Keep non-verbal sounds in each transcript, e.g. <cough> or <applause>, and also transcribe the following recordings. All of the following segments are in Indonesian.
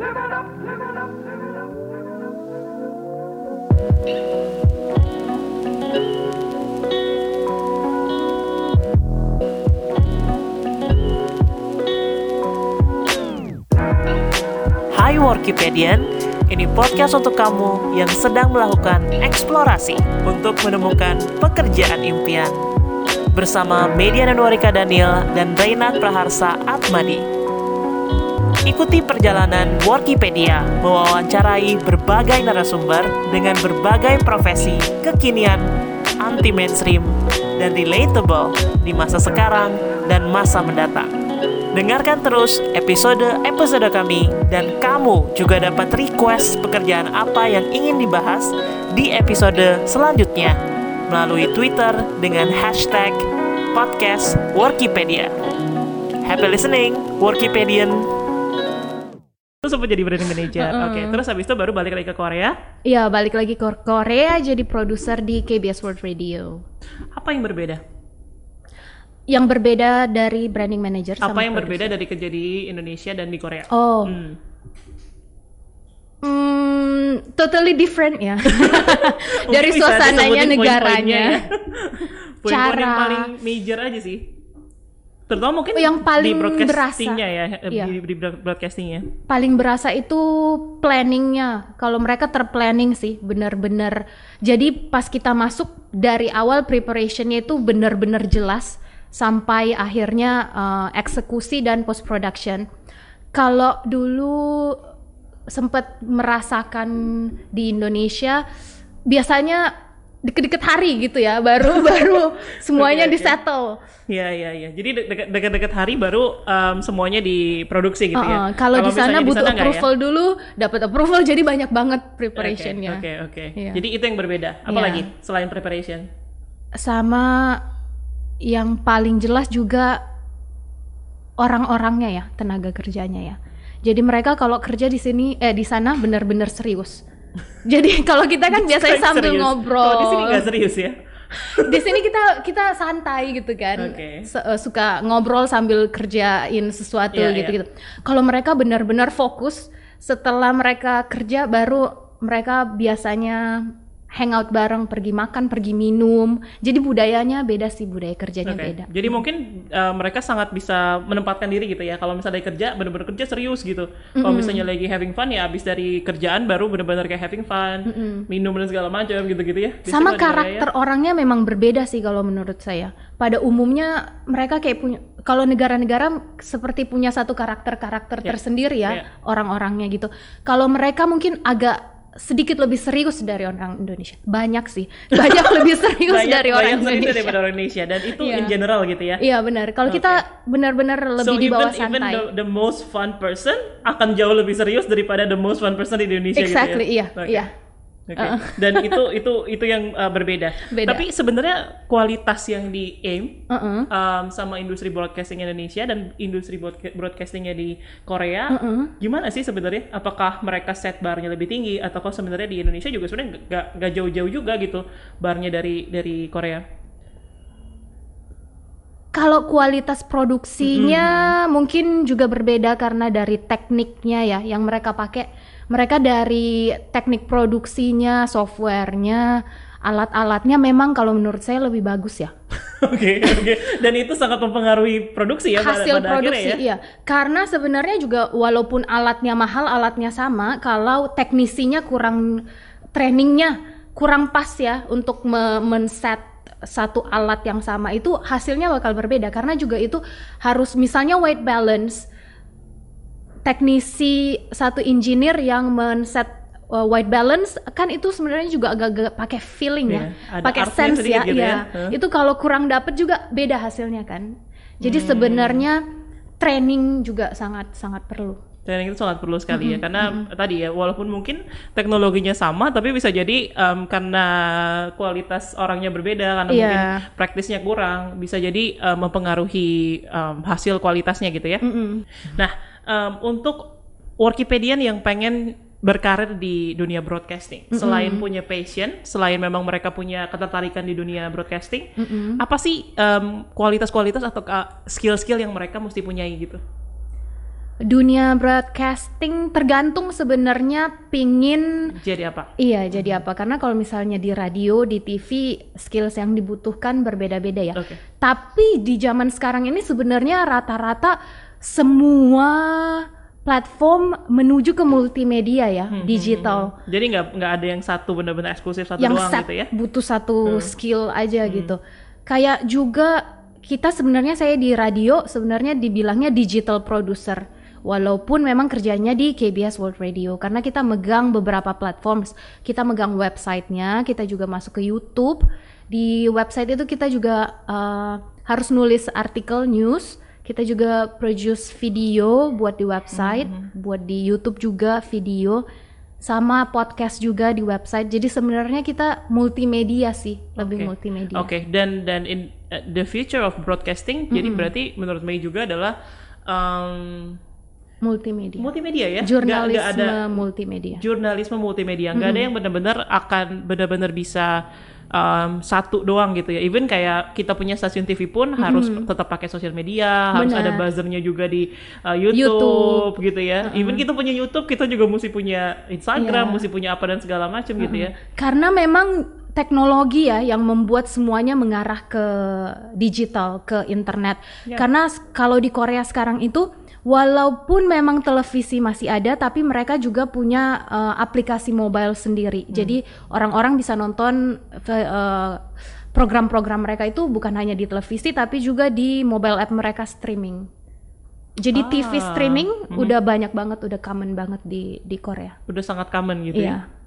Hai Workipedian, ini podcast untuk kamu yang sedang melakukan eksplorasi untuk menemukan pekerjaan impian. Bersama Median Anwarika Daniel dan Reina Praharsa Atmadi. Ikuti perjalanan Workipedia mewawancarai berbagai narasumber dengan berbagai profesi kekinian, anti mainstream, dan relatable di masa sekarang dan masa mendatang. Dengarkan terus episode-episode kami dan kamu juga dapat request pekerjaan apa yang ingin dibahas di episode selanjutnya melalui Twitter dengan hashtag podcast Workipedia. Happy listening, Workipedian! Terus sempat jadi branding manager. Oke, terus habis itu baru balik lagi ke Korea. Iya, balik lagi ke Korea jadi produser di KBS World Radio. Apa yang berbeda? Yang berbeda dari branding manager sama Apa yang produser. berbeda dari kerja di Indonesia dan di Korea? Oh, Hmm. hmm, totally different ya. <laughs> Dari suasananya, negaranya. ya. <laughs> Poin-poin yang Cara- paling major aja sih. Terutama mungkin Yang paling di broadcastingnya ya, eh, Iya. di, di broadcastingnya. Paling berasa itu planningnya. Kalau mereka terplanning sih, benar-benar. Jadi pas kita masuk dari awal preparationnya itu benar-benar jelas sampai akhirnya eh, eksekusi dan post production. Kalau dulu sempat merasakan di Indonesia, biasanya deket-deket hari gitu ya, baru <laughs> baru semuanya Oke, oke. disettle. Iya iya iya. Jadi de- deket- deket-deket hari baru em, semuanya diproduksi gitu ya. Uh-uh. Kalau di sana butuh nggak ya? approval dulu, dapat approval jadi banyak banget Oke, preparationnya. Oke oke. Iya. Jadi itu yang berbeda. Apa Iya. lagi selain preparation? Sama yang paling jelas juga orang-orangnya ya, tenaga kerjanya ya. Jadi mereka kalau kerja di sini eh di sana benar-benar serius. Jadi <laughs> kalau kita kan biasanya Serius. sambil Kalau ngobrol. di sini nggak serius ya? di sini kita kita santai gitu kan. Se- eh, suka ngobrol sambil kerjain sesuatu Iya, gitu gitu kalau mereka benar-benar fokus setelah mereka kerja baru mereka biasanya hangout bareng pergi makan pergi minum jadi budayanya beda sih budaya kerjanya Oke. beda Jadi mungkin uh, mereka sangat bisa menempatkan diri gitu ya. Kalau misalnya dari kerja benar-benar kerja serius gitu. Kalau misalnya lagi having fun ya abis dari kerjaan baru benar-benar kayak having fun, minum dan segala macam gitu-gitu ya. Di sama karakter orangnya memang berbeda sih kalau menurut saya pada umumnya mereka kayak punya kalau negara-negara seperti punya satu karakter-karakter Ya, tersendiri ya ya. orang-orangnya gitu kalau mereka mungkin agak sedikit lebih serius dari orang Indonesia banyak sih <laughs> banyak lebih serius banyak, dari orang banyak Indonesia daripada orang Indonesia dan itu Iya. in general gitu ya. iya benar kalau kita benar-benar lebih so di bawah even, even santai the, the most fun person akan jauh lebih serius daripada the most fun person di Indonesia exactly gitu ya. iya Oke. iya Oke. <laughs> Dan itu itu itu yang uh, berbeda. Beda. Tapi sebenarnya kualitas yang di aim Uh-uh. um, sama industri broadcasting Indonesia dan industri broadca- broadcastingnya di Korea Uh-uh. gimana sih sebenarnya? Apakah mereka set barnya lebih tinggi atau kok sebenarnya di Indonesia juga sebenarnya nggak nggak jauh-jauh juga gitu barnya dari dari Korea? Kalau kualitas produksinya mungkin juga berbeda karena dari tekniknya ya yang mereka pakai. Mereka dari teknik produksinya, softwarenya, alat-alatnya memang kalau menurut saya lebih bagus ya. <laughs> Oke oke. Dan itu sangat mempengaruhi produksi ya pada- Hasil pada produksi akhirnya ya. iya. Karena sebenarnya juga walaupun alatnya mahal, alatnya sama, kalau teknisinya kurang trainingnya kurang pas ya untuk me- men-set satu alat yang sama itu hasilnya bakal berbeda karena juga itu harus misalnya weight balance teknisi satu engineer yang men-set uh, white balance kan itu sebenarnya juga agak-agak pakai feeling Iya, ya, ada pakai sense ya, gitu ya. iya. Huh? Itu kalau kurang dapet juga beda hasilnya kan. Jadi Hmm. sebenarnya training juga sangat sangat perlu. Training itu sangat perlu sekali ya karena tadi ya walaupun mungkin teknologinya sama tapi bisa jadi em, karena kualitas orangnya berbeda karena Iya. mungkin praktisnya kurang bisa jadi em, mempengaruhi em, hasil kualitasnya gitu ya. Mm-mm. Nah em, untuk Workipedian yang pengen berkarir di dunia broadcasting selain punya passion selain memang mereka punya ketertarikan di dunia broadcasting Mm-mm. apa sih em, kualitas-kualitas atau uh, skill-skill yang mereka mesti punyai gitu? dunia broadcasting tergantung sebenarnya pingin Jadi apa? iya jadi apa karena kalau misalnya di radio di TV skills yang dibutuhkan berbeda-beda ya Oke. tapi di zaman sekarang ini sebenarnya rata-rata semua platform menuju ke multimedia ya Hmm, digital Jadi nggak nggak ada yang satu benar-benar eksklusif satu yang doang set gitu ya? butuh satu Hmm. skill aja gitu. Kayak juga kita sebenarnya saya di radio sebenarnya dibilangnya digital producer. Walaupun memang kerjanya di KBS World Radio karena kita megang beberapa platforms, kita megang websitenya, kita juga masuk ke YouTube. Di website itu kita juga uh, harus nulis artikel news, kita juga produce video buat di website, buat di YouTube juga video sama podcast juga di website. Jadi sebenarnya kita multimedia sih, lebih multimedia. Oke, dan dan in uh, the future of broadcasting, jadi berarti menurut Mei juga adalah um, Multimedia. multimedia ya? Jurnalisme nggak ada multimedia. jurnalisme multimedia, nggak ada yang benar-benar akan benar-benar bisa um, satu doang gitu ya. Even kayak kita punya stasiun TV pun harus tetap pakai sosial media, harus Benar. ada buzzernya juga di uh, YouTube, YouTube. gitu ya. Even kita punya YouTube, kita juga mesti punya Instagram, Iya. mesti punya apa dan segala macam gitu ya. Karena memang teknologi ya yang membuat semuanya mengarah ke digital, ke internet. Ya. Karena kalau di Korea sekarang itu walaupun memang televisi masih ada tapi mereka juga punya eh, aplikasi mobile sendiri. Hmm. Jadi orang-orang bisa nonton eh, program-program mereka itu bukan hanya di televisi tapi juga di mobile app mereka streaming. Jadi TV Ah. streaming udah banyak banget, udah common banget di di Korea. Udah sangat common gitu ya. Iya.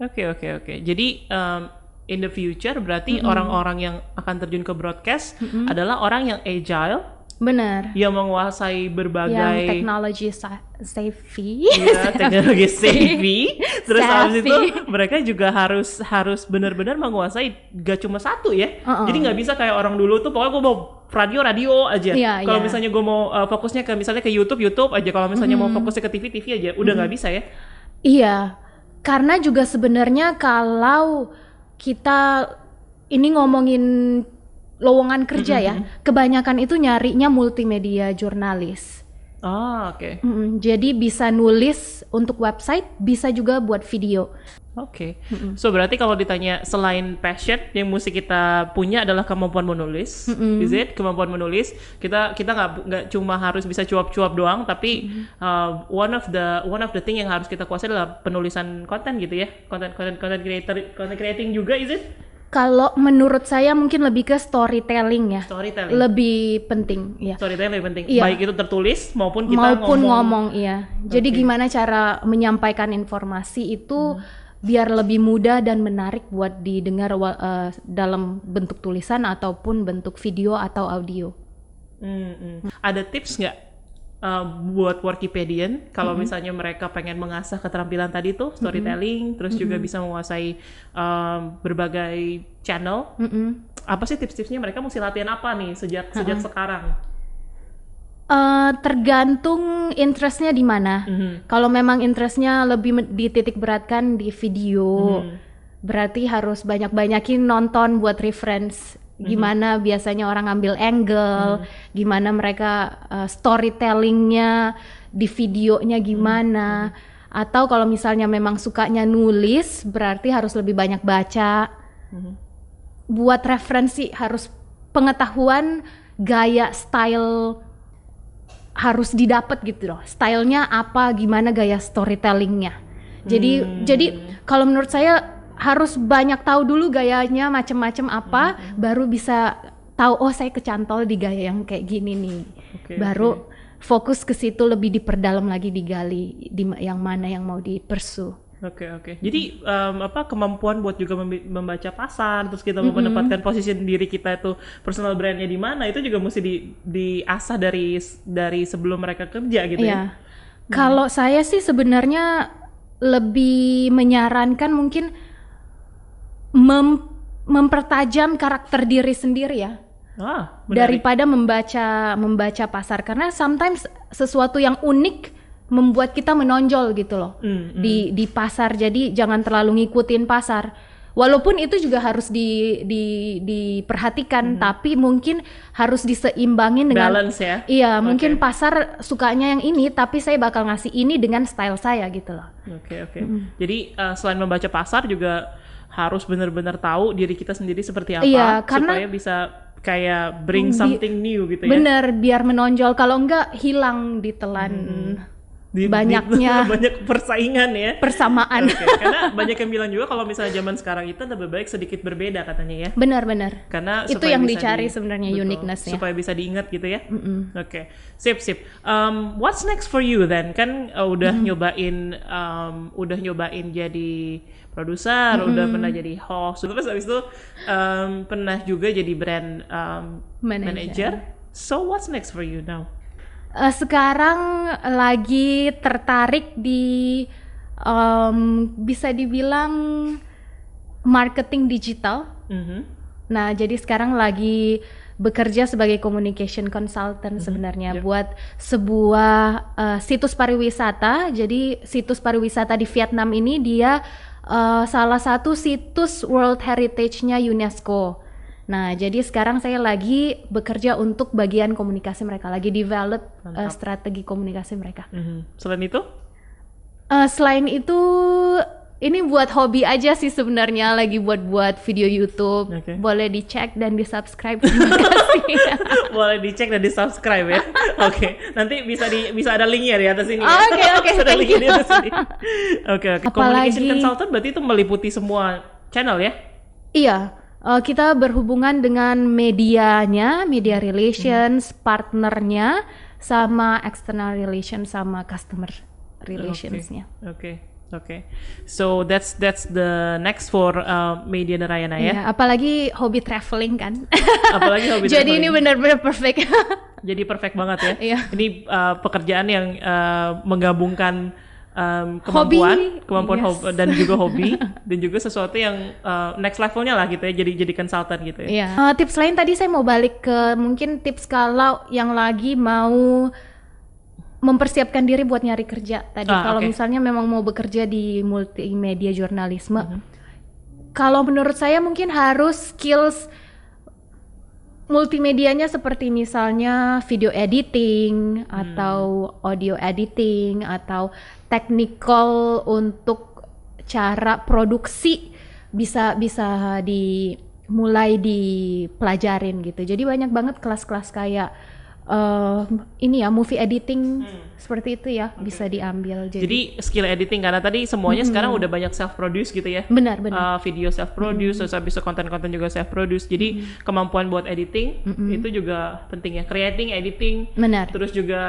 Oke oke oke. Jadi um, in the future berarti orang-orang yang akan terjun ke broadcast adalah orang yang agile, Benar. yang menguasai yang berbagai teknologi sa- savvy. ya, <laughs> teknologi savvy. Terus habis Savvy. itu mereka juga harus harus benar-benar menguasai gak cuma satu ya. Uh-uh. Jadi nggak bisa kayak orang dulu tuh pokoknya gue mau radio radio aja. Iya, Kalau iya. misalnya gue mau uh, fokusnya ke misalnya ke YouTube YouTube aja. Kalau misalnya mau fokusnya ke TV TV aja, udah nggak bisa ya. Iya, karena juga sebenarnya kalau kita ini ngomongin lowongan kerja ya, kebanyakan itu nyarinya multimedia jurnalis. Ah oke. Mm, jadi bisa nulis untuk website, bisa juga buat video. Oke, so berarti kalau ditanya selain passion yang mesti kita punya adalah kemampuan menulis, is it? Kemampuan menulis kita kita nggak nggak cuma harus bisa cuap-cuap doang, tapi uh, one of the one of the thing yang harus kita kuasai adalah penulisan konten gitu ya, konten konten konten creator content creating juga is it? Kalau menurut saya mungkin lebih ke storytelling ya, Storytelling, lebih penting ya. storytelling lebih penting, Iya. baik itu tertulis maupun kita maupun ngomong. ngomong, iya. Jadi gimana cara menyampaikan informasi itu biar lebih mudah dan menarik buat didengar eh, dalam bentuk tulisan ataupun bentuk video atau audio. Hmm, hmm. Ada tips nggak uh, buat Wikipedian kalau misalnya mereka pengen mengasah keterampilan tadi tuh storytelling, terus juga bisa menguasai um, berbagai channel. Mm-mm. Apa sih tips-tipsnya mereka mesti latihan apa nih sejak sejak sekarang? Eh, tergantung interestnya di mana. Mhm. Kalau memang interestnya lebih men- dititik beratkan di video, Mhm. berarti harus banyak-banyakin nonton buat reference gimana biasanya orang ngambil angle, gimana mereka uh, storytellingnya di videonya gimana. Atau kalau misalnya memang sukanya nulis, berarti harus lebih banyak baca. Mhm. Buat referensi harus pengetahuan gaya style harus didapat gitu loh. Stylenya apa, gimana gaya storytellingnya. Jadi jadi kalau menurut saya harus banyak tahu dulu gayanya macem-macem apa, baru bisa tahu oh saya kecantol di gaya yang kayak gini nih. Oke, baru fokus ke situ lebih diperdalam lagi digali di yang mana yang mau dipersu. Oke oke. Jadi um, apa kemampuan buat juga membaca pasar, terus kita mau menempatkan posisi diri kita itu personal brandnya di mana itu juga mesti di diasah dari dari sebelum mereka kerja gitu ya. Iya. Kalau saya sih sebenarnya lebih menyarankan mungkin mem- mempertajam karakter diri sendiri ya Ah, menarik. daripada membaca membaca pasar karena sometimes sesuatu yang unik membuat kita menonjol gitu loh Hmm, di di pasar jadi jangan terlalu ngikutin pasar Walaupun itu juga harus di, di diperhatikan, tapi mungkin harus diseimbangin dengan Balance ya. Iya, Oke. mungkin pasar sukanya yang ini, tapi saya bakal ngasih ini dengan style saya gitu loh. Oke oke. Jadi uh, selain membaca pasar juga harus benar-benar tahu diri kita sendiri seperti apa Iya, karena- supaya bisa kayak bring Bi- something new gitu ya. Bener, biar menonjol. Kalau enggak hilang ditelan Di- di- banyaknya <laughs> banyak persaingan ya. persamaan. Oke, Karena banyak yang bilang juga kalau misalnya zaman sekarang itu lebih baik sedikit berbeda katanya ya. Benar-benar. Karena Itu yang dicari di- sebenarnya uniqueness-nya. Supaya bisa diingat gitu ya. Oke, sip sip. Um, what's next for you then? Kan uh, udah nyobain, um, udah nyobain jadi produser, udah pernah jadi host, terus habis itu um, pernah juga jadi brand um, Manager. manager. So what's next for you now? Eh, sekarang lagi tertarik di em, bisa dibilang marketing digital. Mhm. Nah, jadi sekarang lagi bekerja sebagai communication consultant sebenarnya yep. buat sebuah eh, situs pariwisata. Jadi situs pariwisata di Vietnam ini dia eh, salah satu situs World Heritage-nya UNESCO. Nah, jadi sekarang saya lagi bekerja untuk bagian komunikasi mereka, lagi develop Mantap. strategi komunikasi mereka. Mhm. Selain itu? Eh, selain itu, ini buat hobi aja sih sebenarnya, lagi buat-buat video YouTube. Oke. Boleh dicek dan di subscribe. Terima kasih. <laughs> Boleh dicek dan di subscribe ya. Oke, nanti bisa di bisa ada linknya di atas ini. ya. Oke, oke, <laughs> Bisa ada linknya di atas ini. Oke, oke. Communication Apalagi- consultant berarti itu meliputi semua channel ya? Iya, eh, kita berhubungan dengan medianya, media relations, partnernya, sama external relations, sama customer relationsnya. Oke, oke. So that's that's the next for uh, Media Narayana ya. Iya, apalagi hobi traveling kan. <laughs> Apalagi hobi <laughs> Jadi ini traveling. benar-benar perfect. Jadi perfect banget ya. Iya. Ini uh, pekerjaan yang uh, menggabungkan um, kemampuan, Hobi, kemampuan yes. hob- dan juga hobi <laughs> dan juga sesuatu yang uh, next levelnya lah gitu ya. Jadi jadi konsultan gitu ya. Iya. Eh, tips lain tadi saya mau balik ke mungkin tips kalau yang lagi mau mempersiapkan diri buat nyari kerja tadi. Ah, kalau oke. misalnya memang mau bekerja di multimedia jurnalisme, Mhm. kalau menurut saya mungkin harus skills multimedianya seperti misalnya video editing atau audio editing atau technical untuk cara produksi bisa bisa dimulai dipelajarin gitu. Jadi banyak banget kelas-kelas kayak eh, ini ya movie editing seperti itu ya bisa diambil. Jadi, Jadi skill editing karena tadi semuanya sekarang udah banyak self produce gitu ya. benar benar. Uh, video self produce terus habis itu konten-konten juga self produce. Jadi kemampuan buat editing itu juga penting ya. Creating, editing, benar. terus juga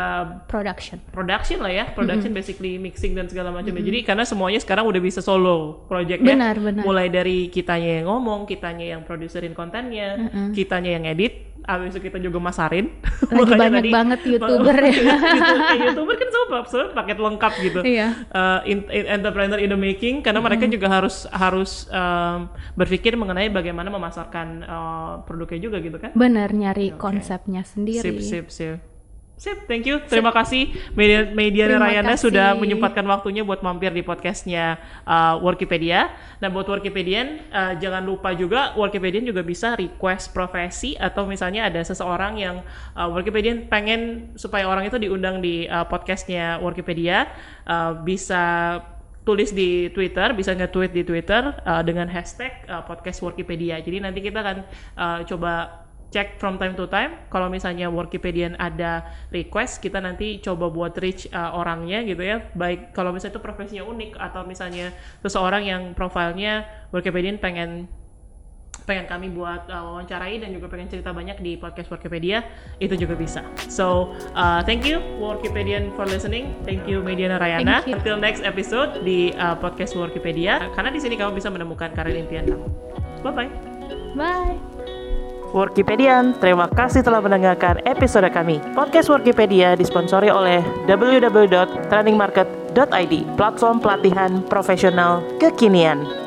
Production. production lah ya. Production basically mixing dan segala macam. ya. Jadi karena semuanya sekarang udah bisa solo project ya. Benar, benar. Mulai dari kitanya yang ngomong, kitanya yang produserin kontennya, kitanya yang edit, habis itu kita juga masarin. Lagi banyak tadi- banget <laughs> YouTuber ya. Eh, YouTuber kan semua sebenarnya paket lengkap gitu. Iya. Uh, in- in- entrepreneur in the making karena mereka juga harus harus um, berpikir mengenai bagaimana memasarkan uh, produknya juga gitu kan. Benar nyari konsepnya sendiri. Sip sip sip. Sip, thank you. Terima kasih Media Media Terima kasih. sudah menyempatkan waktunya buat mampir di podcastnya uh, Workipedia. Nah, buat Workipedian uh, jangan lupa juga Workipedian juga bisa request profesi atau misalnya ada seseorang yang uh, Workipedian pengen supaya orang itu diundang di uh, podcastnya Workipedia uh, bisa tulis di Twitter, bisa nge-tweet di Twitter uh, dengan hashtag uh, podcast Workipedia. Jadi nanti kita akan uh, coba cek from time to time. Kalau misalnya Workipedian ada request kita nanti coba buat reach uh, orangnya gitu ya. Baik kalau misalnya itu profesinya unik atau misalnya seseorang yang profilnya Workipedian pengen pengen kami buat uh, wawancarai dan juga pengen cerita banyak di podcast Workipedia itu juga bisa. So uh, thank you Workipedian for listening. Thank you Media Narayana Thank you. until next episode di uh, podcast Workipedia. Karena di sini kamu bisa menemukan karir impian kamu. Bye bye Bye. Workipedian, terima kasih telah mendengarkan episode kami. Podcast Workipedia disponsori oleh www.trainingmarket.id, platform pelatihan profesional kekinian.